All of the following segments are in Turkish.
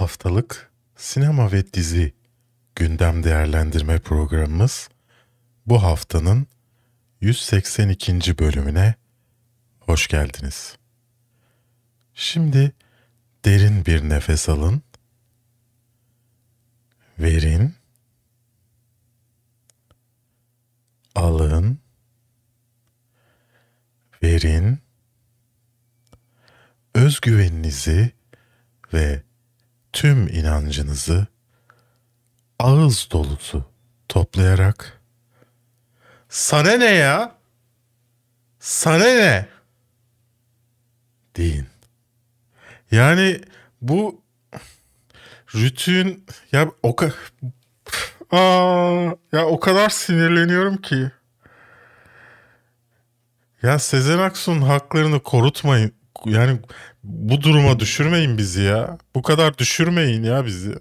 haftalık sinema ve dizi gündem değerlendirme programımız bu haftanın 182. bölümüne hoş geldiniz. Şimdi derin bir nefes alın. Verin. Alın. Verin. Özgüveninizi ve tüm inancınızı ağız dolusu toplayarak sana ne ya? Sana ne? Deyin. Yani bu rütün ya o kadar ya o kadar sinirleniyorum ki. Ya Sezen Aksu'nun haklarını korutmayın. Yani bu duruma düşürmeyin bizi ya. Bu kadar düşürmeyin ya bizi.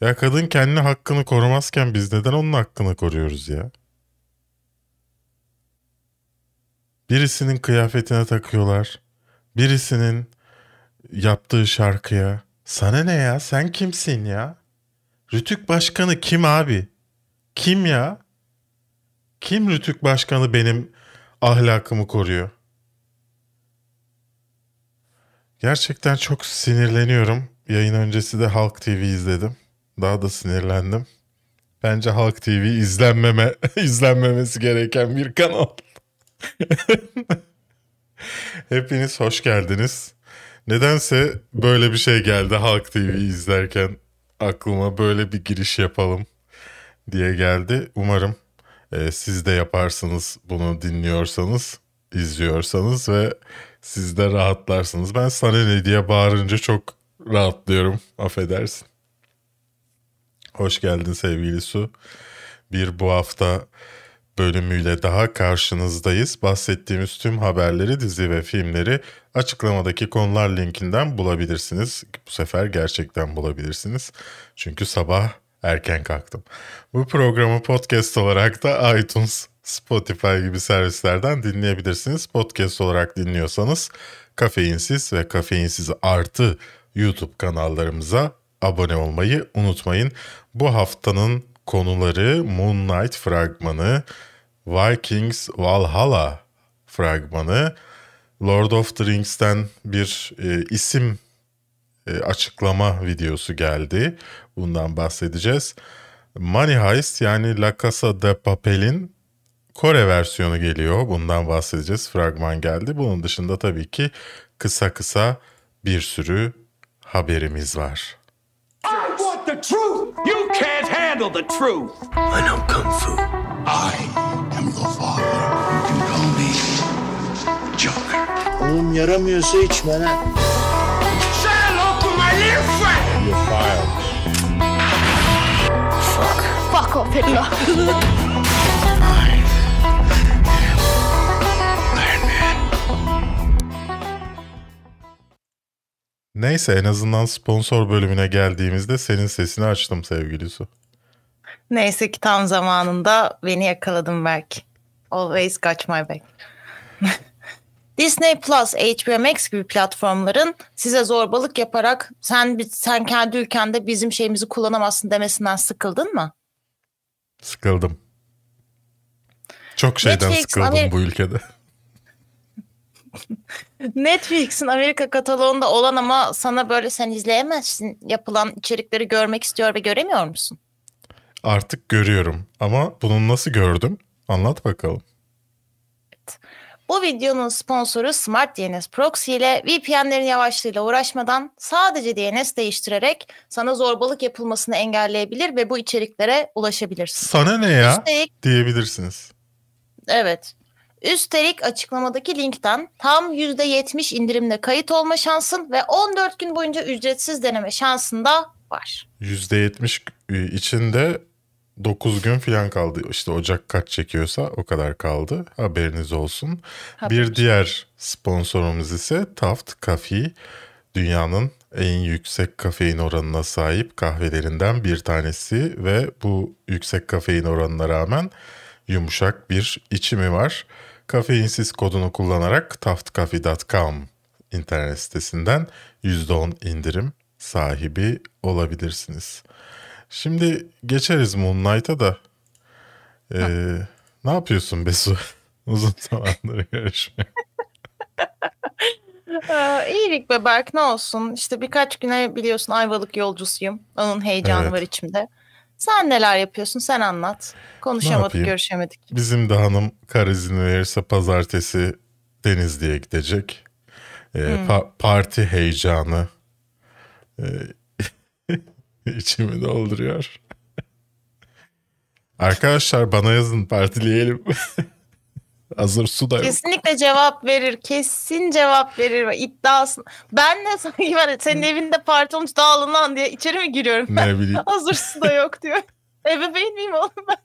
Ya kadın kendi hakkını korumazken biz neden onun hakkını koruyoruz ya? Birisinin kıyafetine takıyorlar. Birisinin yaptığı şarkıya. Sana ne ya? Sen kimsin ya? Rütük Başkanı kim abi? Kim ya? Kim Rütük Başkanı benim ahlakımı koruyor? Gerçekten çok sinirleniyorum. Yayın öncesi de Halk TV izledim. Daha da sinirlendim. Bence Halk TV izlenmeme izlenmemesi gereken bir kanal. Hepiniz hoş geldiniz. Nedense böyle bir şey geldi Halk TV izlerken aklıma böyle bir giriş yapalım diye geldi. Umarım e, siz de yaparsınız bunu dinliyorsanız, izliyorsanız ve siz de rahatlarsınız. Ben sana ne diye bağırınca çok rahatlıyorum. Affedersin. Hoş geldin sevgili Su. Bir bu hafta bölümüyle daha karşınızdayız. Bahsettiğimiz tüm haberleri, dizi ve filmleri açıklamadaki konular linkinden bulabilirsiniz. Bu sefer gerçekten bulabilirsiniz. Çünkü sabah erken kalktım. Bu programı podcast olarak da iTunes, Spotify gibi servislerden dinleyebilirsiniz. Podcast olarak dinliyorsanız kafeinsiz ve kafeinsiz artı YouTube kanallarımıza abone olmayı unutmayın. Bu haftanın konuları Moon Knight fragmanı, Vikings Valhalla fragmanı, Lord of the Rings'ten bir e, isim e, açıklama videosu geldi. Bundan bahsedeceğiz. Money Heist yani La Casa de Papel'in Kore versiyonu geliyor. Bundan bahsedeceğiz. Fragman geldi. Bunun dışında tabii ki kısa kısa bir sürü haberimiz var. I want the truth. You can't handle the truth. I know Kung Fu. I am your father. You can call me Joker. Oğlum yaramıyorsa içme lan. Say hello to my little friend. Fuck off Hitler. Neyse en azından sponsor bölümüne geldiğimizde senin sesini açtım sevgili Su. Neyse ki tam zamanında beni yakaladın belki. Always got my back. Disney Plus, HBO Max gibi platformların size zorbalık yaparak sen sen kendi ülkende bizim şeyimizi kullanamazsın demesinden sıkıldın mı? Sıkıldım. Çok şeyden Netflix, sıkıldım Amer- bu ülkede. Netflix'in Amerika kataloğunda olan ama sana böyle sen izleyemezsin yapılan içerikleri görmek istiyor ve göremiyor musun? Artık görüyorum ama bunu nasıl gördüm? Anlat bakalım. Bu videonun sponsoru Smart DNS Proxy ile VPN'lerin yavaşlığıyla uğraşmadan sadece DNS değiştirerek sana zorbalık yapılmasını engelleyebilir ve bu içeriklere ulaşabilirsin. Sana ne ya Üstelik diyebilirsiniz. evet. Üstelik açıklamadaki linkten tam %70 indirimle kayıt olma şansın ve 14 gün boyunca ücretsiz deneme şansın da var. %70 içinde 9 gün falan kaldı. İşte Ocak kaç çekiyorsa o kadar kaldı. Haberiniz olsun. Bir diğer sponsorumuz ise Taft Coffee. Dünyanın en yüksek kafein oranına sahip kahvelerinden bir tanesi ve bu yüksek kafein oranına rağmen yumuşak bir içimi var. Kafeinsiz kodunu kullanarak taftcoffee.com internet sitesinden %10 indirim sahibi olabilirsiniz. Şimdi geçeriz Moon Knight'a da. Ee, ne yapıyorsun Besu? Uzun zamandır görüşmüyor. Ee, iyilik be Berk ne olsun. İşte birkaç güne biliyorsun Ayvalık yolcusuyum. Onun heyecanı Evet. var içimde. Sen neler yapıyorsun? Sen anlat. Konuşamadık, görüşemedik. Bizim de hanım kar izni verirse pazartesi Denizli'ye gidecek. Ee, pa- parti heyecanı ee, içimi dolduruyor. Arkadaşlar bana yazın partileyelim. Hazır su da yok. Kesinlikle cevap verir. Kesin cevap verir. ve iddiasın. Ben de sanki var ya, senin evinde parti olmuş dağılın lan diye içeri mi giriyorum ben? Ne bileyim. Hazır su da yok diyor. Ebeveyn miyim oğlum ben?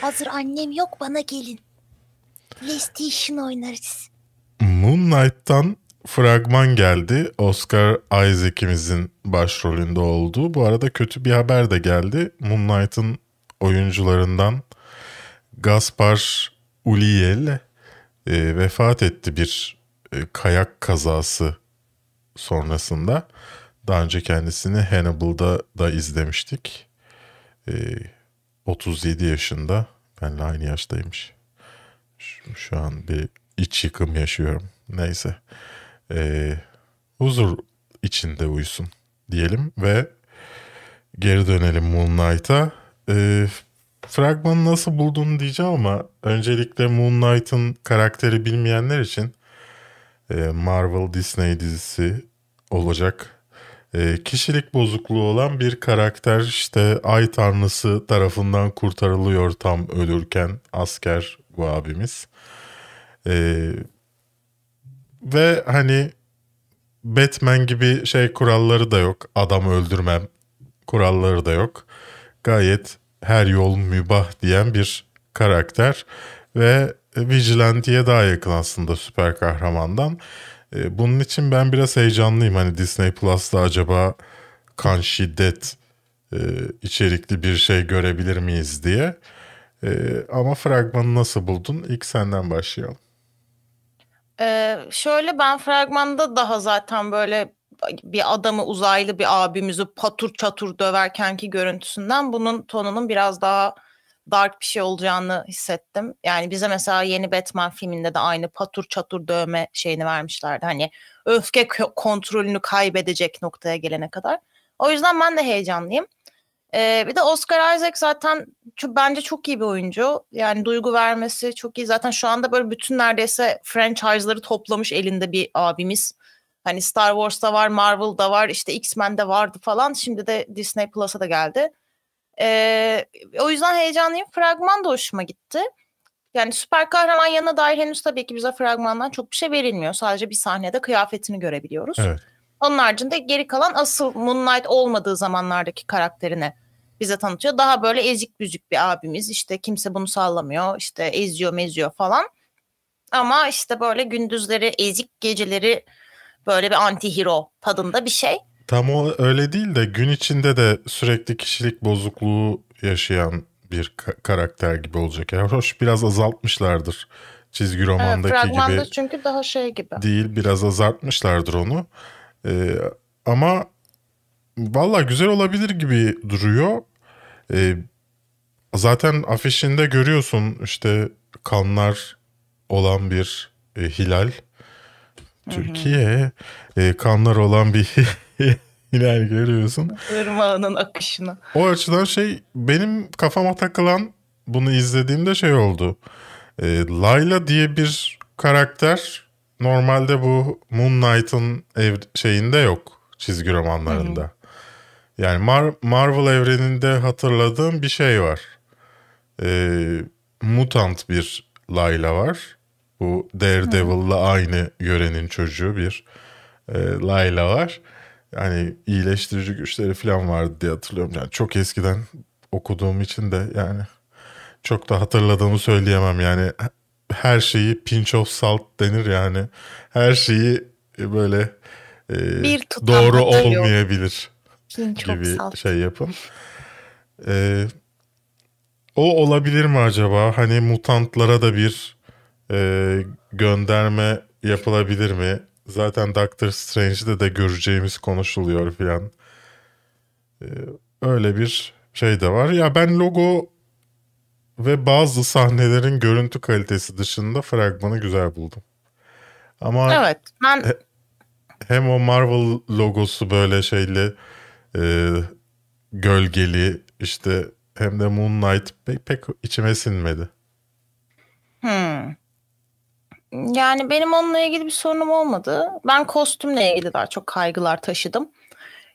Hazır annem yok bana gelin. PlayStation oynarız. Moon Knight'tan fragman geldi. Oscar Isaac'imizin başrolünde olduğu. Bu arada kötü bir haber de geldi. Moon Knight'ın oyuncularından Gaspar Ulliel e, vefat etti bir e, kayak kazası sonrasında. Daha önce kendisini Hannibal'da da izlemiştik. E, 37 yaşında. Benle aynı yaştaymış. Şu, şu an bir iç yıkım yaşıyorum. Neyse. Ee, huzur içinde uyusun diyelim ve geri dönelim Moon Knight'a. Ee, fragmanı nasıl buldun diyeceğim ama öncelikle Moon Knight'ın karakteri bilmeyenler için e, Marvel Disney dizisi olacak. E, kişilik bozukluğu olan bir karakter işte ay tanrısı tarafından kurtarılıyor tam ölürken asker bu abimiz. E, ve hani Batman gibi şey kuralları da yok. Adam öldürmem kuralları da yok. Gayet her yol mübah diyen bir karakter ve Vigilante'ye daha yakın aslında süper kahramandan. E, Bunun için ben biraz heyecanlıyım. Hani Disney Plus'ta acaba kan şiddet e, içerikli bir şey görebilir miyiz diye. E, ama fragmanı nasıl buldun? İlk senden başlayalım. Ee, şöyle ben fragmanda daha zaten böyle bir adamı uzaylı bir abimizi patur çatur döverkenki görüntüsünden bunun tonunun biraz daha dark bir şey olacağını hissettim. Yani bize mesela yeni Batman filminde de aynı patur çatur dövme şeyini vermişlerdi. Hani öfke kontrolünü kaybedecek noktaya gelene kadar. O yüzden ben de heyecanlıyım. Ee, bir de Oscar Isaac zaten çok, bence çok iyi bir oyuncu. Yani duygu vermesi çok iyi. Zaten şu anda böyle bütün neredeyse franchise'ları toplamış elinde bir abimiz. Hani Star Wars'ta var, Marvel'da var, işte X-Men'de vardı falan. Şimdi de Disney Plus'a da geldi. Ee, o yüzden heyecanlıyım. Fragman da hoşuma gitti. Yani süper kahraman yanına dair henüz tabii ki bize fragmandan çok bir şey verilmiyor. Sadece bir sahnede kıyafetini görebiliyoruz. Evet. Onun haricinde geri kalan asıl Moon Knight olmadığı zamanlardaki karakterini bize tanıtıyor. Daha böyle ezik büzük bir abimiz. İşte kimse bunu sallamıyor. İşte eziyor meziyor falan. Ama işte böyle gündüzleri ezik geceleri böyle bir anti hero tadında bir şey. Tam o öyle değil de gün içinde de sürekli kişilik bozukluğu yaşayan bir ka- karakter gibi olacak. Yani hoş biraz azaltmışlardır çizgi Evet, romandaki fragmanda gibi çünkü daha şey gibi. değil biraz azaltmışlardır onu. Ee, ama valla güzel olabilir gibi duruyor. Ee, zaten afişinde görüyorsun işte kanlar olan bir e, hilal. Türkiye e, kanlar olan bir hilal görüyorsun. Irmağının akışını. O açıdan şey benim kafama takılan bunu izlediğimde şey oldu. Ee, Layla diye bir karakter normalde bu Moon Knight'ın ev şeyinde yok çizgi romanlarında. Yani Mar- Marvel evreninde hatırladığım bir şey var. Ee, mutant bir Layla var. Bu Daredevil'la aynı yörenin çocuğu bir e, Layla var. Yani iyileştirici güçleri falan vardı diye hatırlıyorum. Yani çok eskiden okuduğum için de yani çok da hatırladığımı söyleyemem. Yani her şeyi pinch of salt denir yani. Her şeyi böyle e, Bir doğru olmayabilir çok gibi salt. şey yapın. Ee, o olabilir mi acaba? Hani mutantlara da bir e, gönderme yapılabilir mi? zaten Doctor Strange'de de göreceğimiz konuşuluyor filan. Ee, öyle bir şey de var. Ya ben logo ve bazı sahnelerin görüntü kalitesi dışında fragmanı güzel buldum. Ama Evet. Ben hem o Marvel logosu böyle şeyle e, gölgeli işte hem de Moon Knight pek, pek içime sinmedi. Hmm. Yani benim onunla ilgili bir sorunum olmadı. Ben kostümle ilgili daha çok kaygılar taşıdım.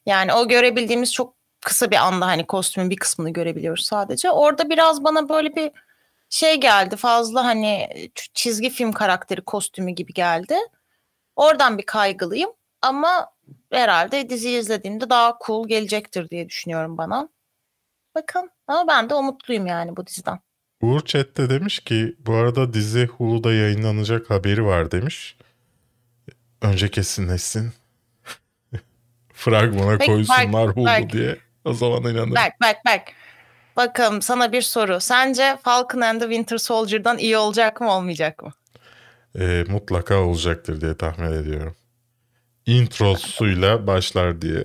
Yani o görebildiğimiz çok kısa bir anda hani kostümün bir kısmını görebiliyoruz sadece. Orada biraz bana böyle bir şey geldi. Fazla hani çizgi film karakteri kostümü gibi geldi. Oradan bir kaygılıyım. Ama herhalde diziyi izlediğimde daha cool gelecektir diye düşünüyorum bana. Bakın ama ben de umutluyum yani bu diziden. Uğur Chat'te demiş ki bu arada dizi Hulu'da yayınlanacak haberi var demiş. Önce kesinleşsin. Fragmana Peki, koysunlar Hulu bak. diye. O zaman inanırım. Bak bak bak. Bakalım sana bir soru. Sence Falcon and the Winter Soldier'dan iyi olacak mı olmayacak mı? Ee, mutlaka olacaktır diye tahmin ediyorum. Introsuyla başlar diye.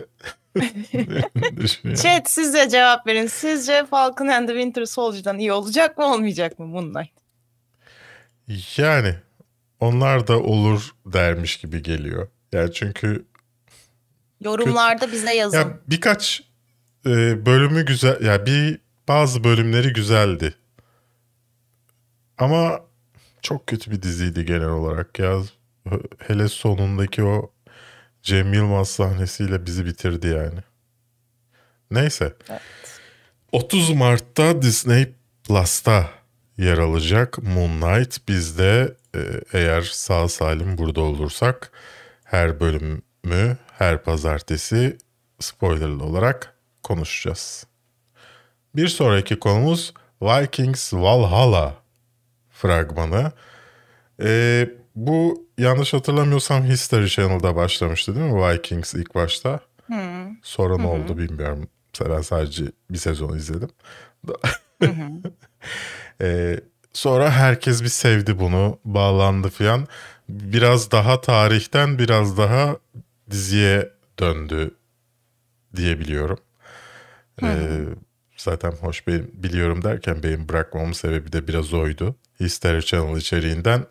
Chat sizce cevap verin. Sizce Falcon and the Winter Soldier'dan iyi olacak mı olmayacak mı Moonlight? Yani onlar da olur dermiş gibi geliyor. Yani çünkü Yorumlarda bize yazın. ya birkaç e, bölümü güzel ya bir bazı bölümleri güzeldi. Ama çok kötü bir diziydi genel olarak ya. Hele sonundaki o Cem Yılmaz sahnesiyle bizi bitirdi yani. Neyse. 30 Mart'ta Disney Plus'ta yer alacak Moon Knight. Biz de e, eğer sağ salim burada olursak her bölümü her pazartesi spoilerlı olarak konuşacağız. Bir sonraki konumuz Vikings Valhalla fragmanı. E, bu yanlış hatırlamıyorsam History Channel'da başlamıştı değil mi Vikings ilk başta? Sonra ne oldu bilmiyorum. Ben sadece bir sezon izledim. Ee, sonra herkes bir sevdi bunu, bağlandı filan. Biraz daha tarihten biraz daha diziye döndü diyebiliyorum. Ee, zaten hoş benim biliyorum derken benim bırakmamın sebebi de biraz oydu. History Channel içeriğinden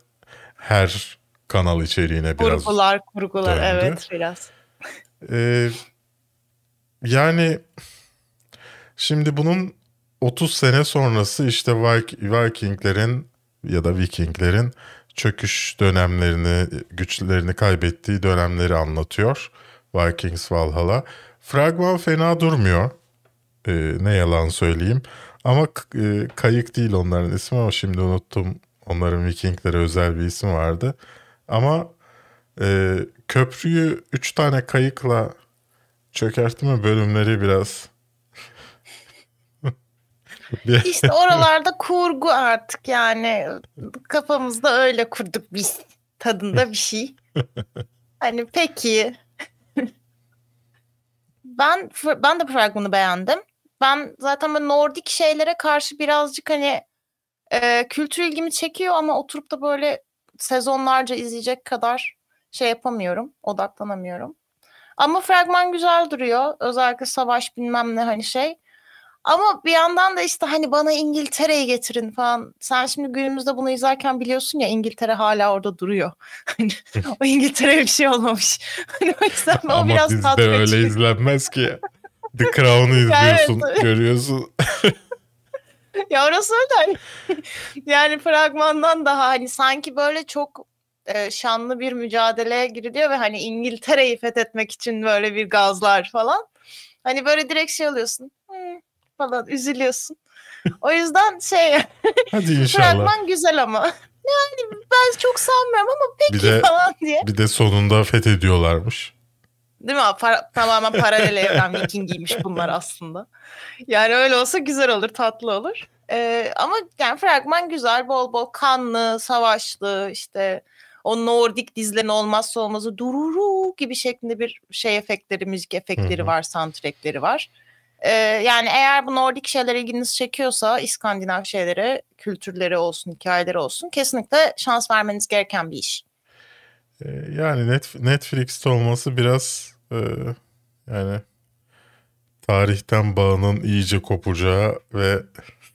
her kanal içeriğine biraz kurgular kurgular döndü. evet biraz. Ee, yani şimdi bunun 30 sene sonrası işte Vik- Vikinglerin ya da Vikinglerin çöküş dönemlerini, güçlerini kaybettiği dönemleri anlatıyor. Vikings Valhalla. Fragman fena durmuyor. Ee, ne yalan söyleyeyim. Ama e, kayık değil onların ismi ama şimdi unuttum. Onların Vikinglere özel bir isim vardı. Ama e, köprüyü 3 tane kayıkla çökertme bölümleri biraz Bir- İşte oralarda kurgu artık yani kafamızda öyle kurduk biz tadında bir şey. Hani peki. ben ben de fragmanı beğendim. Ben zaten böyle Nordik şeylere karşı birazcık hani e, kültür ilgimi çekiyor ama oturup da böyle sezonlarca izleyecek kadar şey yapamıyorum, odaklanamıyorum. Ama fragman güzel duruyor. Özellikle savaş bilmem ne hani şey. Ama bir yandan da işte hani bana İngiltere'yi getirin falan. Sen şimdi günümüzde bunu izlerken biliyorsun ya İngiltere hala orada duruyor. Hani o İngiltere bir şey olmamış. Hani o yüzden o Ama biraz bizde öyle izlenmez ki. The Crown'u izliyorsun, görüyorsun. Ya orası öyle hani. yani fragmandan daha hani sanki böyle çok e, şanlı bir mücadeleye giriliyor ve hani İngiltere'yi fethetmek için böyle bir gazlar falan. Hani böyle direkt şey oluyorsun. "Hmm," falan üzülüyorsun. O yüzden şey Hadi inşallah. fragman güzel ama. Yani ben çok sanmıyorum ama peki Bir de- falan diye. Bir de sonunda fethediyorlarmış. Değil mi? Para- tamamen paralel evren Vikingiymiş bunlar aslında. Yani öyle olsa güzel olur, tatlı olur. Ee, ama yani fragman güzel, bol bol kanlı, savaşlı, işte o Nordik dizilerin olmazsa olmazı dururu gibi şeklinde bir şey efektleri, müzik efektleri Hı hı. var, soundtrackleri var. Ee, yani eğer bu Nordik şeyler ilginizi çekiyorsa, İskandinav şeyleri, kültürleri olsun, hikayeleri olsun kesinlikle şans vermeniz gereken bir iş. E, yani net, Netflix'te olması biraz e, yani tarihten bağının iyice kopacağı ve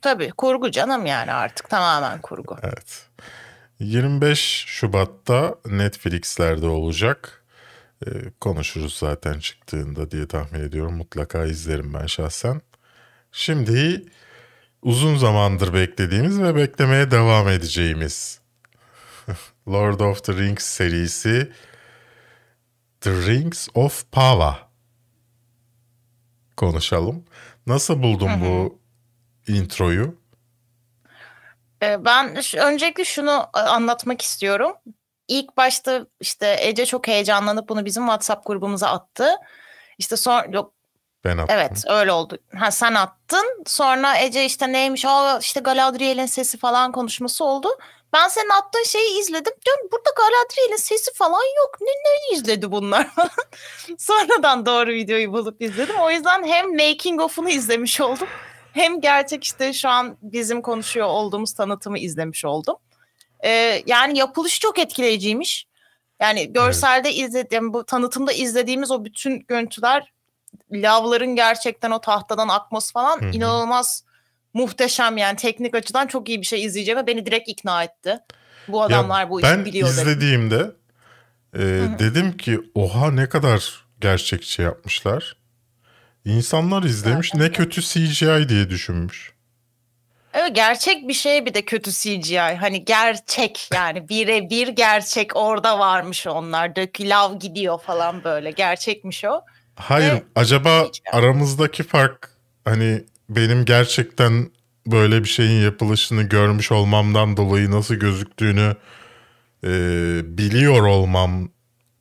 Tabii kurgu canım yani artık tamamen kurgu. evet 25 Şubat'ta Netflix'lerde olacak. E, konuşuruz zaten çıktığında diye tahmin ediyorum. Mutlaka izlerim ben şahsen. Şimdi uzun zamandır beklediğimiz ve beklemeye devam edeceğimiz Lord of the Rings serisi The Rings of Power konuşalım. Nasıl buldun bu introyu? Ee, Ben öncelikle şunu e, anlatmak istiyorum. İlk başta işte Ece çok heyecanlanıp bunu bizim WhatsApp grubumuza attı. İşte sonra yok Ben attım. evet öyle oldu. Ha sen attın. Sonra Ece işte neymiş? Aa işte Galadriel'in sesi falan konuşması oldu. Ben senin attığın şeyi izledim. Diyorum burada Galadriel'in sesi falan yok. Ne, ne izledi bunlar. Sonradan doğru videoyu bulup izledim. O yüzden hem making of'unu izlemiş oldum. Hem gerçek işte şu an bizim konuşuyor olduğumuz tanıtımı izlemiş oldum. Ee, yani yapılış çok etkileyiciymiş. Yani görselde izlediğim bu tanıtımda izlediğimiz o bütün görüntüler lavların gerçekten o tahtadan akması falan Hı hı. inanılmaz muhteşem yani teknik açıdan çok iyi bir şey izleyeceğime beni direkt ikna etti. Bu Ya adamlar bu işi ben biliyor dedim. izlediğimde e, dedim ki oha ne kadar gerçekçi yapmışlar. İnsanlar izlemiş ne kötü CGI diye düşünmüş. Evet gerçek bir şey bir de kötü CGI. Hani gerçek yani birebir gerçek orada varmış onlar. Dökü lav gidiyor falan böyle. Gerçekmiş o. Hayır Ve- acaba Hiç- aramızdaki fark hani benim gerçekten böyle bir şeyin yapılışını görmüş olmamdan dolayı nasıl gözüktüğünü e, biliyor olmam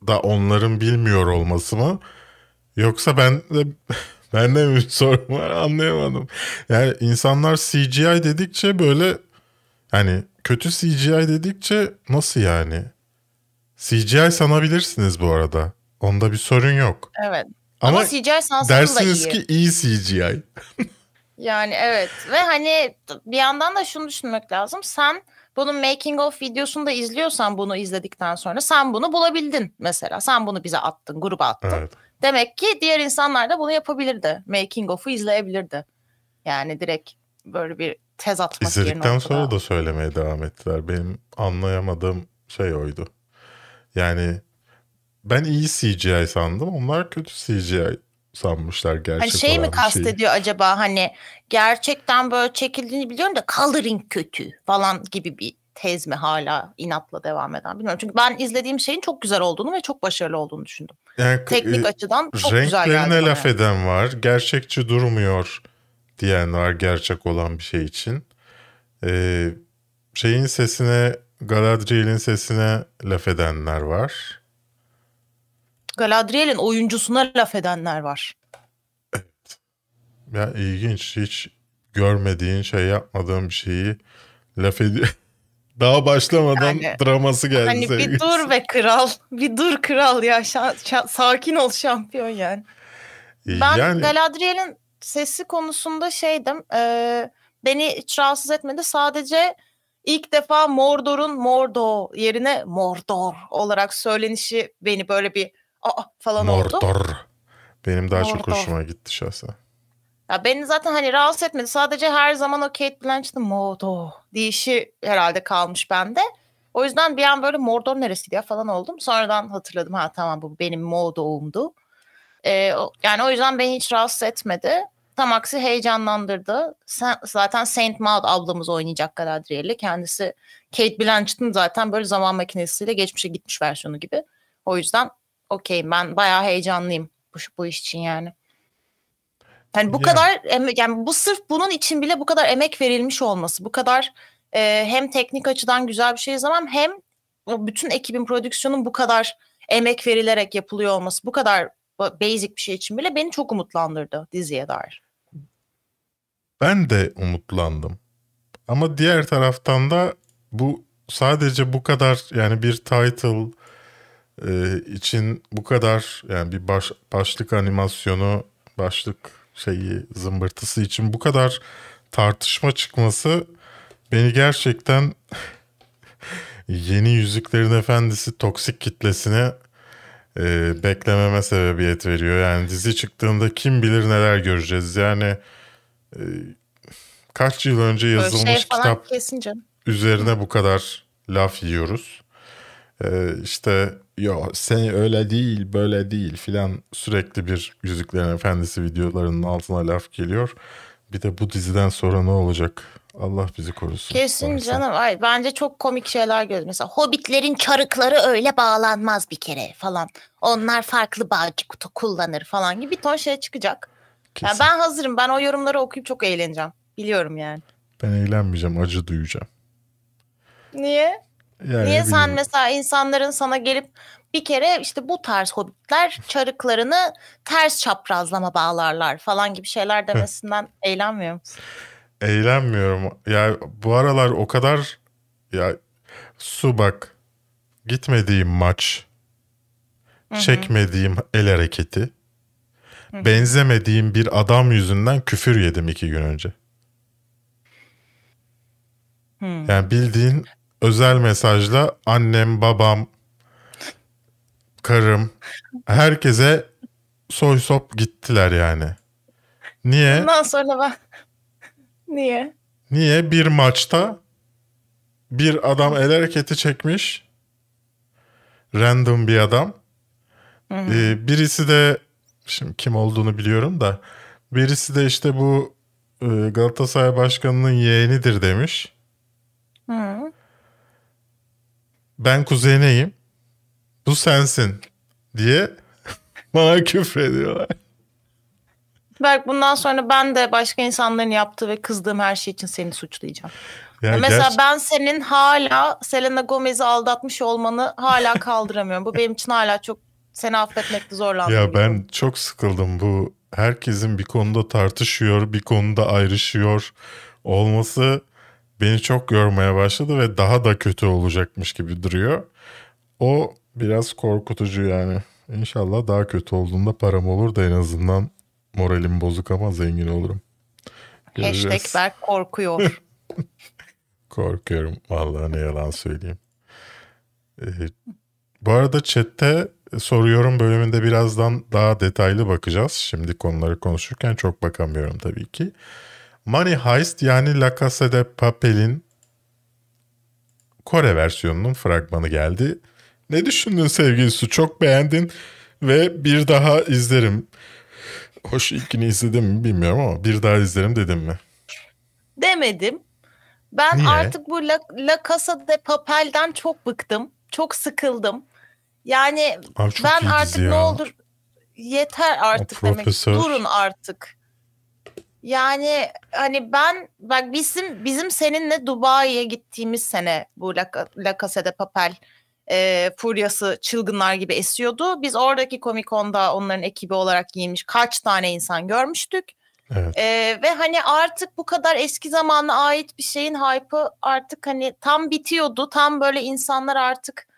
da onların bilmiyor olması mı? Yoksa ben de ben de bir sorun var anlayamadım. Yani insanlar CGI dedikçe böyle hani kötü CGI dedikçe nasıl yani? CGI sanabilirsiniz bu arada. Onda bir sorun yok. Evet. Ama, Ama, CGI sansın da dersiniz iyi. ki iyi CGI. Yani evet ve hani bir yandan da şunu düşünmek lazım. Sen bunun making of videosunu da izliyorsan bunu izledikten sonra sen bunu bulabildin mesela. Sen bunu bize attın, gruba attın. Evet. Demek ki diğer insanlar da bunu yapabilirdi. Making of'u izleyebilirdi. Yani direkt böyle bir tez atmak yerine İzledikten sonra da söylemeye devam ettiler. Benim anlayamadığım şey oydu. Yani ben iyi CGI sandım. Onlar kötü CGI sanmışlar gerçek Hani şey mi bir şeyi. kastediyor acaba hani gerçekten böyle çekildiğini biliyorum da coloring kötü falan gibi bir tez mi hala inatla devam eden bilmiyorum. Çünkü ben izlediğim şeyin çok güzel olduğunu ve çok başarılı olduğunu düşündüm. Yani, Teknik e, açıdan çok güzel geldi Renklerine laf eden var. Gerçekçi durmuyor diyen var gerçek olan bir şey için. Ee, şeyin sesine Galadriel'in sesine laf edenler var. Galadriel'in oyuncusuna laf edenler var. Ya ilginç hiç görmediğin şey yapmadığın bir şeyi laf ediyor. Daha başlamadan Yani, draması geldi Hani bir sevgilisi. dur be kral. Bir dur kral ya. Şa- şa- sakin ol şampiyon yani. Ben yani Galadriel'in sesi konusunda şeydim. e, beni hiç rahatsız etmedi. Sadece ilk defa Mordor'un Mordo yerine Mordor olarak söylenişi beni böyle bir aa falan oldu. Mordor. Benim daha çok Mordor. hoşuma gitti şahsen. Ya beni zaten hani rahatsız etmedi. Sadece her zaman o Kate Blanchett'ın Mordo deyişi herhalde kalmış bende. O yüzden bir an böyle Mordor neresiydi ya falan oldum. Sonradan hatırladım ha tamam bu benim Mordo'umdu. Ee, yani o yüzden beni hiç rahatsız etmedi. Tam aksi heyecanlandırdı. Sen, zaten Saint Maud ablamız oynayacak Galadriel'i. Kendisi Kate Blanchett'ın zaten böyle zaman makinesiyle geçmişe gitmiş versiyonu gibi. O yüzden okeyim ben bayağı heyecanlıyım bu, bu iş için yani. Yani bu Ya. kadar yani bu sırf bunun için bile bu kadar emek verilmiş olması, bu kadar e, hem teknik açıdan güzel bir şey izlemem hem o bütün ekibin prodüksiyonun bu kadar emek verilerek yapılıyor olması, bu kadar ba- basic bir şey için bile beni çok umutlandırdı diziye dair. Ben de umutlandım. Ama diğer taraftan da bu sadece bu kadar yani bir title e, için bu kadar yani bir baş, başlık animasyonu başlık şeyi zımbırtısı için bu kadar tartışma çıkması beni gerçekten yeni Yüzüklerin Efendisi toksik kitlesine e, beklememe sebebiyet veriyor. Yani dizi çıktığında kim bilir neler göreceğiz. Yani e, kaç yıl önce yazılmış şey falan kitap kesin canım. üzerine bu kadar laf yiyoruz. Ee, işte yo sen öyle değil böyle değil filan sürekli bir Yüzüklerin Efendisi videolarının altına laf geliyor. Bir de bu diziden sonra ne olacak? Allah bizi korusun. Kesin Varsa. canım. Ay, bence çok komik şeyler gördüm. Mesela Hobbitlerin çarıkları öyle bağlanmaz bir kere falan. Onlar farklı bağcı kutu kullanır falan gibi bir ton şey çıkacak. Ya Kesin. ben hazırım. Ben o yorumları okuyup çok eğleneceğim. Biliyorum yani. Ben eğlenmeyeceğim acı duyacağım. Niye? Yani Niye sen mesela insanların sana gelip bir kere işte bu tarz hobbitler çarıklarını ters çaprazlama bağlarlar falan gibi şeyler demesinden eğlenmiyor musun? Eğlenmiyorum. Ya bu aralar o kadar ya su bak gitmediğim maç çekmediğim el hareketi benzemediğim bir adam yüzünden küfür yedim iki gün önce. Yani bildiğin özel mesajla annem, babam, karım herkese soy sop gittiler yani. Niye? Ondan sonra ben... Niye? Niye? Bir maçta bir adam el hareketi çekmiş. Random bir adam. Ee, birisi de şimdi kim olduğunu biliyorum da birisi de işte bu e, Galatasaray Başkanı'nın yeğenidir demiş. Hı. Ben kuzeneyim. Bu sensin diye bana küfür ediyorlar. Belki bundan sonra ben de başka insanların yaptığı ve kızdığım her şey için seni suçlayacağım. Yani Mesela gerçi- ben senin hala Selena Gomez'i aldatmış olmanı hala kaldıramıyorum. Bu benim için hala çok seni affetmekte zorlandım. Ya ben çok sıkıldım bu herkesin bir konuda tartışıyor, bir konuda ayrışıyor olması beni çok yormaya başladı ve daha da kötü olacakmış gibi duruyor. O biraz korkutucu yani. İnşallah daha kötü olduğunda param olur da en azından moralim bozuk ama zengin olurum. Göreceğiz. Hashtag Berk korkuyor. Korkuyorum vallahi ne yalan söyleyeyim. Ee, bu arada chatte soruyorum bölümünde birazdan daha detaylı bakacağız. Şimdi konuları konuşurken çok bakamıyorum tabii ki. Money Heist yani La Casa de Papel'in Kore versiyonunun fragmanı geldi. Ne düşündün sevgili Su? Çok beğendin ve bir daha izlerim. Hoş ilkini izledim mi bilmiyorum ama bir daha izlerim dedim mi? Demedim. Ben Niye? artık bu La, La Casa de Papel'den çok bıktım. Çok sıkıldım. Yani Abi çok ben artık ya. ne olur yeter artık demek. Durun artık. Yani hani ben bak bizim bizim seninle Dubai'ye gittiğimiz sene bu La, La Casa de Papel e, furyası çılgınlar gibi esiyordu. Biz oradaki Comic Con'da onların ekibi olarak giymiş kaç tane insan görmüştük. Evet. Ee, ve hani artık bu kadar eski zamana ait bir şeyin hype'ı artık hani tam bitiyordu. Tam böyle insanlar artık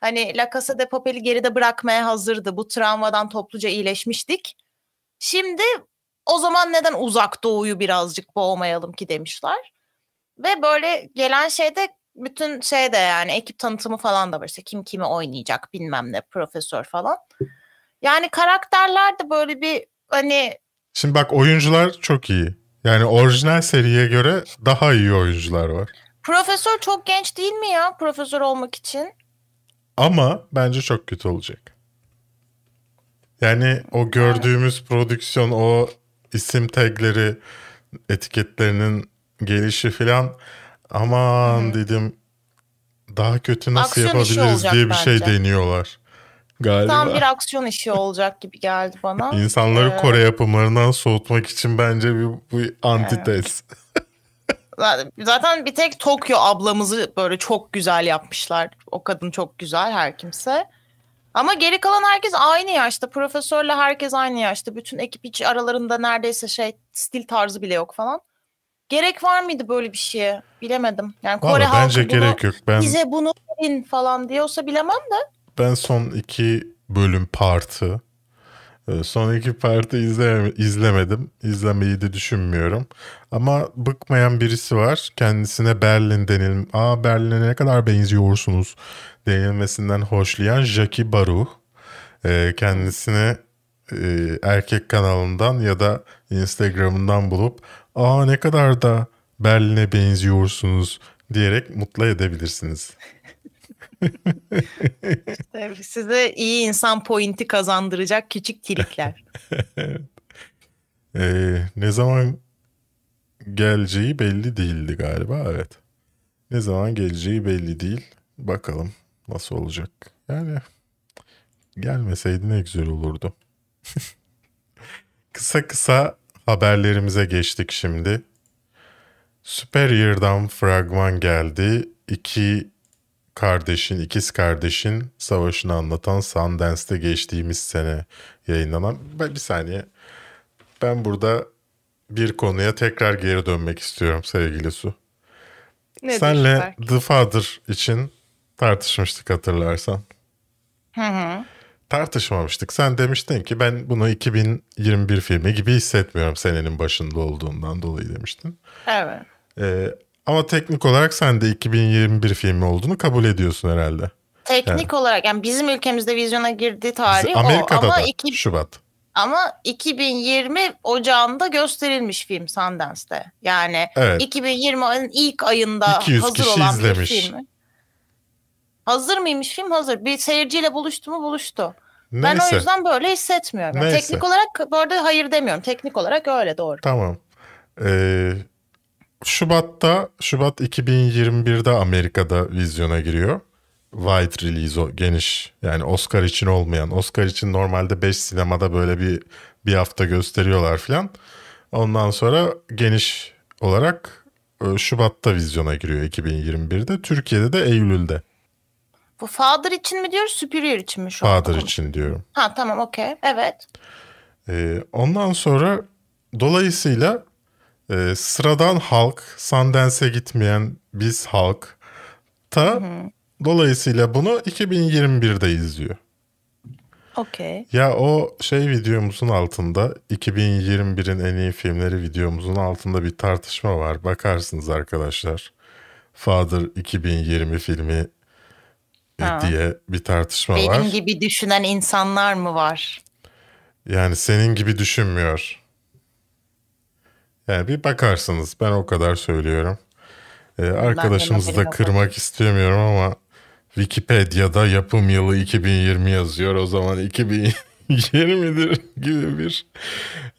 hani La Casa de Papel'i geride bırakmaya hazırdı. Bu travmadan topluca iyileşmiştik. Şimdi o zaman neden uzak doğuyu birazcık boğmayalım ki demişler. Ve böyle gelen şeyde bütün şeyde yani ekip tanıtımı falan da var. İşte kim kimi oynayacak bilmem ne profesör falan. Yani karakterler de böyle bir hani Şimdi bak oyuncular çok iyi. Yani orijinal seriye göre daha iyi oyuncular var. Profesör çok genç değil mi ya profesör olmak için? Ama bence çok kötü olacak. Yani o gördüğümüz prodüksiyon, o isim tagleri, etiketlerinin gelişi filan aman dedim daha kötü nasıl Aksiyon yapabiliriz diye bir şey bence. deniyorlar. Galiba. Tam bir aksiyon işi olacak gibi geldi bana. İnsanları Ee, Kore yapımlarından soğutmak için bence bir, bir antites. Zaten- Zaten bir tek Tokyo ablamızı böyle çok güzel yapmışlar. O kadın çok güzel her kimse. Ama geri kalan herkes aynı yaşta. Profesörle herkes aynı yaşta. Bütün ekip hiç aralarında neredeyse şey stil tarzı bile yok falan. Gerek var mıydı böyle bir şeye? Bilemedim. Yani Kore Valla halkı bence bunu, gerek yok. Ben bize bunu verin falan diyorsa bilemem de. Ben son iki bölüm partı Son iki parti izle, izlemedim. İzlemeyi de düşünmüyorum. Ama bıkmayan birisi var. Kendisine Berlin denil... Aa Berlin'e ne kadar benziyorsunuz denilmesinden hoşlayan Jackie Baruch. Ee, kendisini e, erkek kanalından ya da Instagram'ından bulup aa ne kadar da Berlin'e benziyorsunuz diyerek mutlu edebilirsiniz. Size iyi insan pointi kazandıracak küçük trikler. Ee, ne zaman geleceği belli değildi galiba evet. Ne zaman geleceği belli değil. Bakalım nasıl olacak. Yani gelmeseydi ne güzel olurdu. kısa kısa haberlerimize geçtik şimdi. Superior'dan fragman geldi. İki kardeşin, ikiz kardeşin savaşını anlatan Sundance'te geçtiğimiz sene yayınlanan... Bir saniye. Ben burada bir konuya tekrar geri dönmek istiyorum sevgili Su. Nedir Senle Berk? The Father için tartışmıştık hatırlarsan. Hı hı. Tartışmamıştık. Sen demiştin ki ben bunu 2021 filmi gibi hissetmiyorum senenin başında olduğundan dolayı demiştin. Evet. Ee, ama teknik olarak sen de 2021 filmi olduğunu kabul ediyorsun herhalde. Teknik olarak yani bizim ülkemizde vizyona girdiği tarih Amerika'da o ama da iki, Şubat. ama 2020 Ocağında gösterilmiş film Sundance'te. Yani Evet. 2020'nin ilk ayında 200 hazır kişi olan izlemiş. bir film. Hazır mıymış film? Hazır. Bir seyirciyle buluştu mu? Buluştu. Ben o Neyse. yüzden böyle hissetmiyorum. Yani Neyse. teknik olarak bu arada hayır demiyorum. Teknik olarak öyle doğru. Tamam. Ee, Şubat'ta, Şubat 2021'de Amerika'da vizyona giriyor. Wide release o geniş yani Oscar için olmayan. Oscar için normalde 5 sinemada böyle bir bir hafta gösteriyorlar filan. Ondan sonra geniş olarak e, Şubat'ta vizyona giriyor 2021'de. Türkiye'de de Eylül'de. Bu Father için mi diyoruz, Superior için mi şu an? Father için diyorum. Ha tamam okey. Evet. Ee, ondan sonra dolayısıyla e, sıradan halk, Sundance'e gitmeyen biz halk ta dolayısıyla bunu 2021'de izliyor. Okey. Ya o şey videomuzun altında 2021'in en iyi filmleri videomuzun altında bir tartışma var. Bakarsınız arkadaşlar. Father 2020 filmi e, Ha. diye bir tartışma Benim var. gibi düşünen insanlar mı var? Yani senin gibi düşünmüyor. Yani bir bakarsınız ben o kadar söylüyorum. Ee, arkadaşımızı da kırmak istemiyorum ama Wikipedia'da yapım yılı 2020 yazıyor. O zaman 2020'dir gibi bir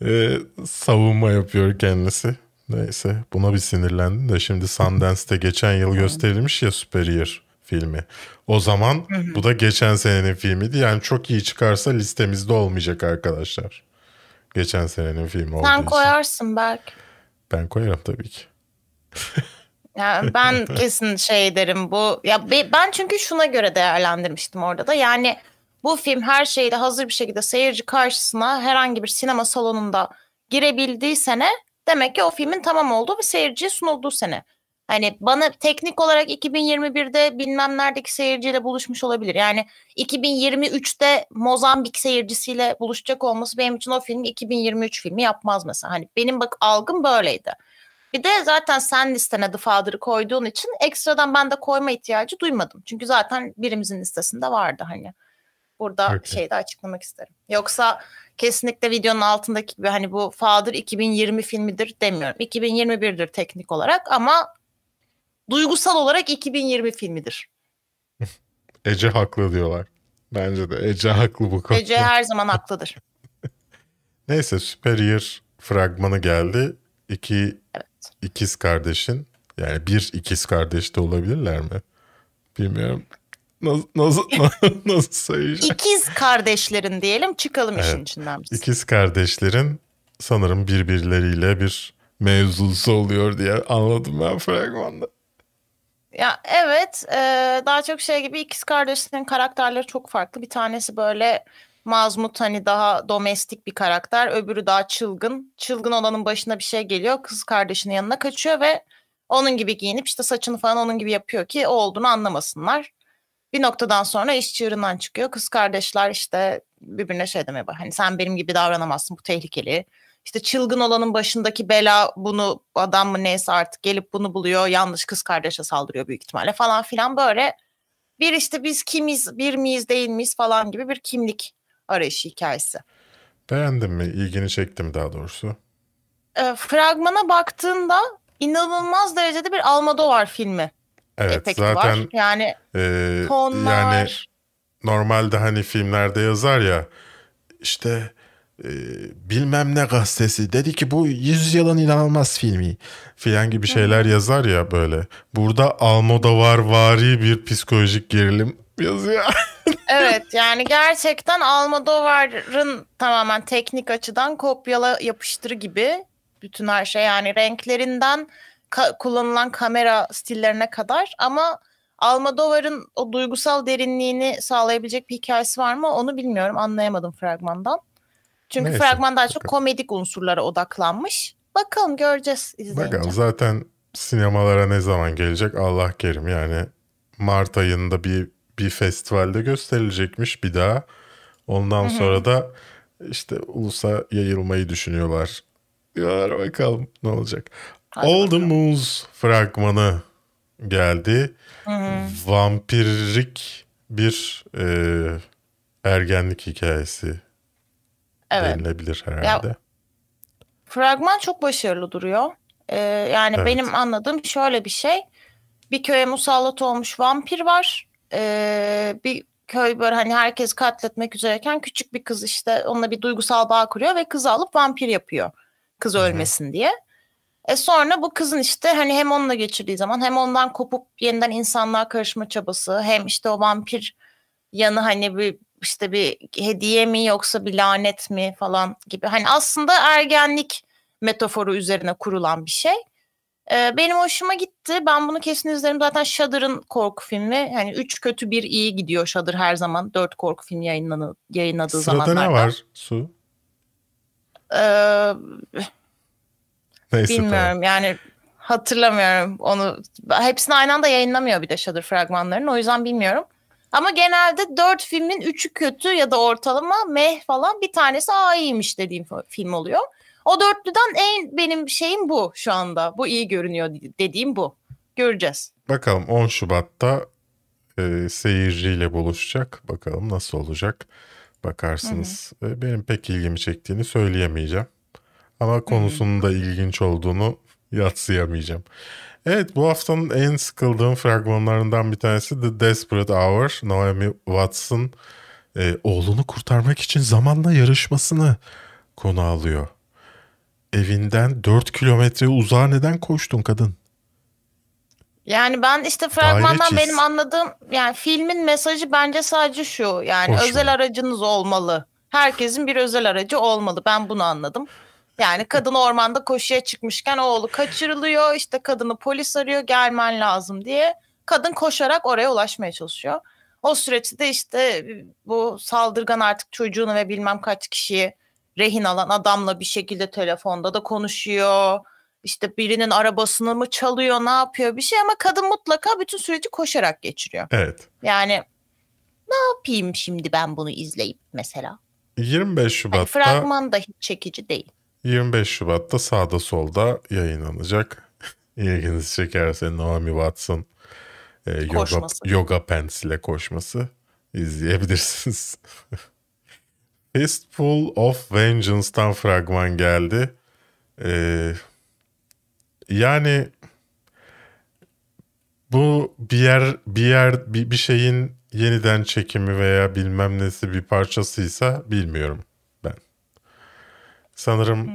e, savunma yapıyor kendisi. Neyse buna bir sinirlendim de şimdi Sundance'te geçen yıl gösterilmiş ya Superior filmi. O zaman bu da geçen senenin filmiydi. Yani çok iyi çıkarsa listemizde olmayacak arkadaşlar. Geçen senenin filmi olduğu Sen için. koyarsın Berk. Ben koyarım tabii ki. Yani ben kesin şey derim bu. Ya be- ben çünkü şuna göre değerlendirmiştim orada da. Yani bu film her şeyde hazır bir şekilde seyirci karşısına herhangi bir sinema salonunda girebildiği sene demek ki o filmin tamam olduğu ve seyirciye sunulduğu sene. Hani bana teknik olarak 2021'de bilmem neredeki seyirciyle buluşmuş olabilir. Yani 2023'te Mozambik seyircisiyle buluşacak olması benim için o filmi 2023 filmi yapmaz mesela. Hani benim bak algım böyleydi. Bir de zaten sen listene The Father'ı koyduğun için ekstradan ben de koyma ihtiyacı duymadım. Çünkü zaten birimizin listesinde vardı hani. Burada Okey. şeyi de açıklamak isterim. Yoksa kesinlikle videonun altındaki gibi hani bu Father 2020 filmidir demiyorum. 2021'dir teknik olarak ama duygusal olarak 2020 filmidir. Ece haklı diyorlar. Bence de Ece haklı bu konuda. Ece her zaman haklıdır. Neyse Superior fragmanı geldi. İki ikiz kardeşin yani bir ikiz kardeş de olabilirler mi? Bilmiyorum. Nasıl, nasıl, nasıl sayacağım? İkiz kardeşlerin diyelim çıkalım işin Evet. içinden biz. İkiz kardeşlerin sanırım birbirleriyle bir mevzusu oluyor diye anladım ben fragmanda. Ya evet e, daha çok şey gibi ikiz kardeşlerin karakterleri çok farklı. Bir tanesi böyle mazmut hani daha domestik bir karakter. Öbürü daha çılgın. Çılgın olanın başına bir şey geliyor. Kız kardeşinin yanına kaçıyor ve onun gibi giyinip işte saçını falan onun gibi yapıyor ki o olduğunu anlamasınlar. Bir noktadan sonra iş çığırından çıkıyor. Kız kardeşler işte birbirine şey demeye bak. Hani sen benim gibi davranamazsın bu tehlikeli. İşte çılgın olanın başındaki bela bunu adam mı neyse artık gelip bunu buluyor. Yanlış kız kardeşe saldırıyor büyük ihtimalle falan filan böyle. Bir işte biz kimiz, bir miyiz değil miyiz falan gibi bir kimlik arayışı hikayesi. Beğendin mi? İlgini çekti mi daha doğrusu? E, fragmana baktığında inanılmaz derecede bir Almodovar filmi Evet efekti zaten var. Yani e, tonlar, yani normalde hani filmlerde yazar ya işte e, bilmem ne gazetesi dedi ki bu yüz yılın inanılmaz filmi filan gibi şeyler yazar ya böyle. Burada Almodovar vari bir psikolojik gerilim yazıyor. evet yani gerçekten Almodovar'ın tamamen teknik açıdan kopyala yapıştır gibi bütün her şey yani renklerinden ka- kullanılan kamera stillerine kadar ama Almodovar'ın o duygusal derinliğini sağlayabilecek bir hikayesi var mı onu bilmiyorum anlayamadım fragmandan. Çünkü Neyse, fragman daha çok bakalım. komedik unsurlara odaklanmış. Bakalım göreceğiz izleyince. Bakalım zaten sinemalara ne zaman gelecek Allah kerim yani Mart ayında bir bir festivalde gösterilecekmiş bir daha. Ondan sonra da işte ulusa yayılmayı düşünüyorlar. Diyorlar bakalım ne olacak. Hadi All the Moons fragmanı geldi. Vampirik bir e, ergenlik hikayesi Evet. denilebilir herhalde. Fragman çok başarılı duruyor. Ee, yani Evet. benim anladığım şöyle bir şey. Bir köye musallat olmuş vampir var. Ee, bir köy böyle hani herkes katletmek üzereyken küçük bir kız işte onunla bir duygusal bağ kuruyor ve kızı alıp vampir yapıyor. Kız ölmesin diye. E sonra bu kızın işte hani hem onunla geçirdiği zaman hem ondan kopup yeniden insanlığa karışma çabası hem işte o vampir yanı hani bir işte bir hediye mi yoksa bir lanet mi falan gibi. Hani aslında ergenlik metaforu üzerine kurulan bir şey. Ee, benim hoşuma gitti. Ben bunu kesin izlerim. Zaten Shudder'ın korku filmi. Yani üç kötü bir iyi gidiyor Shudder her zaman. Dört korku filmi yayınlanı, yayınladığı Sırada zamanlarda. ne var Su? Ee, Neyse Bilmiyorum tamam. yani hatırlamıyorum onu. Hepsini aynı anda yayınlamıyor bir de Shudder fragmanlarını o yüzden bilmiyorum. Ama genelde dört filmin üçü kötü ya da ortalama meh falan bir tanesi aa iyiymiş dediğim fi- film oluyor. O dörtlüden en benim şeyim bu şu anda. Bu iyi görünüyor dediğim bu. Göreceğiz. Bakalım 10 Şubat'ta e, seyirciyle buluşacak. Bakalım nasıl olacak. Bakarsınız. E, benim pek ilgimi çektiğini söyleyemeyeceğim. Ama konusunun da ilginç olduğunu yatsıyamayacağım. Evet bu haftanın en sıkıldığım fragmanlarından bir tanesi The Desperate Hour. Naomi Watson e, oğlunu kurtarmak için zamanla yarışmasını konu alıyor. Evinden 4 kilometre uzağa neden koştun kadın? Yani ben işte fragmandan benim anladığım yani filmin mesajı bence sadece şu. Yani Koşma. özel aracınız olmalı. Herkesin bir özel aracı olmalı. Ben bunu anladım. Yani kadın ormanda koşuya çıkmışken oğlu kaçırılıyor. İşte kadını polis arıyor gelmen lazım diye. Kadın koşarak oraya ulaşmaya çalışıyor. O süreçte işte bu saldırgan artık çocuğunu ve bilmem kaç kişiyi rehin alan adamla bir şekilde telefonda da konuşuyor. İşte birinin arabasını mı çalıyor ne yapıyor bir şey ama kadın mutlaka bütün süreci koşarak geçiriyor. Evet. Yani ne yapayım şimdi ben bunu izleyip mesela? 25 Hani Şubat'ta fragman da hiç çekici değil. 25 Şubat'ta sağda solda yayınlanacak. İlginizi çekerse Naomi Watson e, yoga, yoga pants ile koşması izleyebilirsiniz. Fistful of Vengeance'tan fragman geldi. Ee, yani bu bir yer bir yer bir, bir şeyin yeniden çekimi veya bilmem nesi bir parçasıysa bilmiyorum Sanırım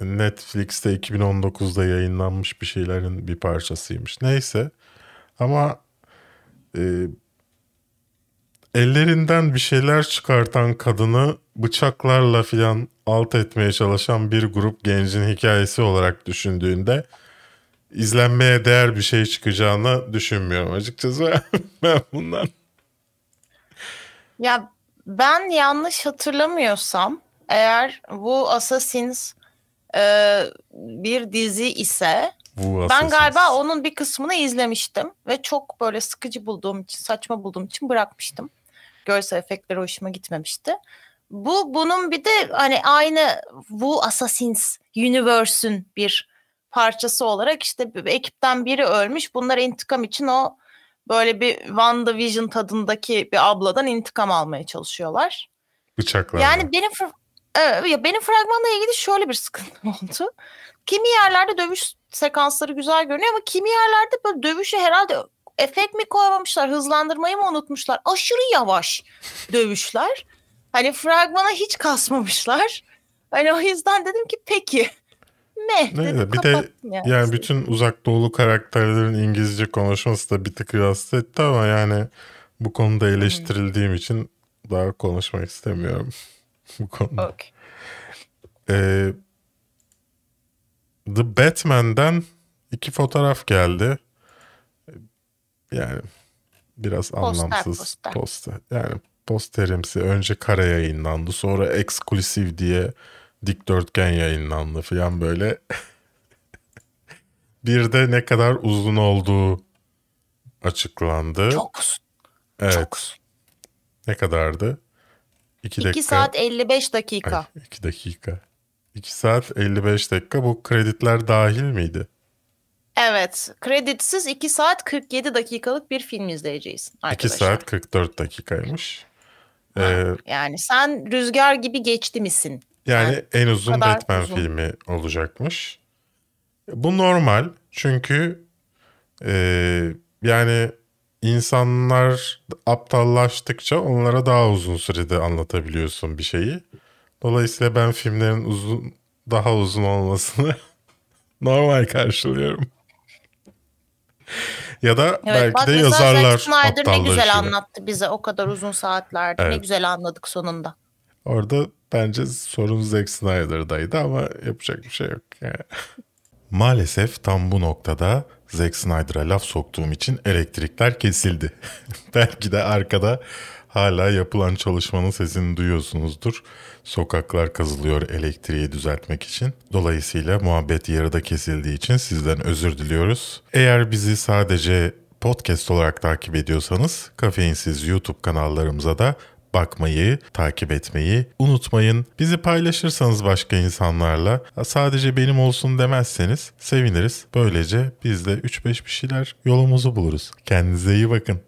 Netflix'te 2019'da yayınlanmış bir şeylerin bir parçasıymış. Neyse ama e, ellerinden bir şeyler çıkartan kadını bıçaklarla filan alt etmeye çalışan bir grup gencin hikayesi olarak düşündüğünde izlenmeye değer bir şey çıkacağını düşünmüyorum açıkçası. ben bundan Ya ben yanlış hatırlamıyorsam eğer bu Assassins e, bir dizi ise bu ben Assassin's. galiba onun bir kısmını izlemiştim ve çok böyle sıkıcı bulduğum için saçma bulduğum için bırakmıştım. Görsel efektleri hoşuma gitmemişti. Bu bunun bir de hani aynı bu Assassins Universe'ün bir parçası olarak işte bir ekipten biri ölmüş. Bunlar intikam için o böyle bir WandaVision tadındaki bir abladan intikam almaya çalışıyorlar. Bıçaklarla. Yani benim ya benim fragmanla ilgili şöyle bir sıkıntım oldu. Kimi yerlerde dövüş sekansları güzel görünüyor ama kimi yerlerde böyle dövüşü herhalde efekt mi koymamışlar, hızlandırmayı mı unutmuşlar? Aşırı yavaş dövüşler. Hani fragmana hiç kasmamışlar. Hani o yüzden dedim ki peki. Meh Neyse, dedim, bir de kapattım Yani bütün uzak doğulu karakterlerin İngilizce konuşması da bir tık rahatsız etti ama yani bu konuda eleştirildiğim için daha konuşmak istemiyorum bu konuda. Okey. Ee, The Batman'den iki fotoğraf geldi. Yani biraz Poster, anlamsız poster. poster. Yani posterimsi önce kare yayınlandı sonra eksklusif diye dikdörtgen yayınlandı falan böyle. bir de ne kadar uzun olduğu açıklandı. Çok uzun. evet. Çok uzun. Ne kadardı? 2 2 dakika. saat 55 dakika. 2 dakika. 2 saat 55 dakika. Bu krediler dahil miydi? Evet. Kreditsiz 2 saat 47 dakikalık bir film izleyeceğiz 2 arkadaşlar. saat 44 dakikaymış. Ee, Yani sen rüzgar gibi geçti misin? yani en uzun Batman uzun. filmi olacakmış. Bu normal çünkü e, yani insanlar aptallaştıkça onlara daha uzun sürede anlatabiliyorsun bir şeyi. Dolayısıyla ben filmlerin uzun daha uzun olmasını normal karşılıyorum. ya da Evet, belki bak de yazarlar Zack ne güzel anlattı bize o kadar uzun saatlerde. Ne Evet. güzel anladık sonunda. Orada bence sorun Zack Snyder'daydı ama yapacak bir şey yok. Maalesef tam bu noktada Zack Snyder'a laf soktuğum için elektrikler kesildi. Belki de arkada hala yapılan çalışmanın sesini duyuyorsunuzdur. Sokaklar kazılıyor elektriği düzeltmek için. Dolayısıyla muhabbet yarıda kesildiği için sizden özür diliyoruz. Eğer bizi sadece podcast olarak takip ediyorsanız Kafeinsiz YouTube kanallarımıza da bakmayı, takip etmeyi unutmayın. Bizi paylaşırsanız başka insanlarla sadece benim olsun demezseniz seviniriz. Böylece biz de 3-5 bir şeyler yolumuzu buluruz. Kendinize iyi bakın.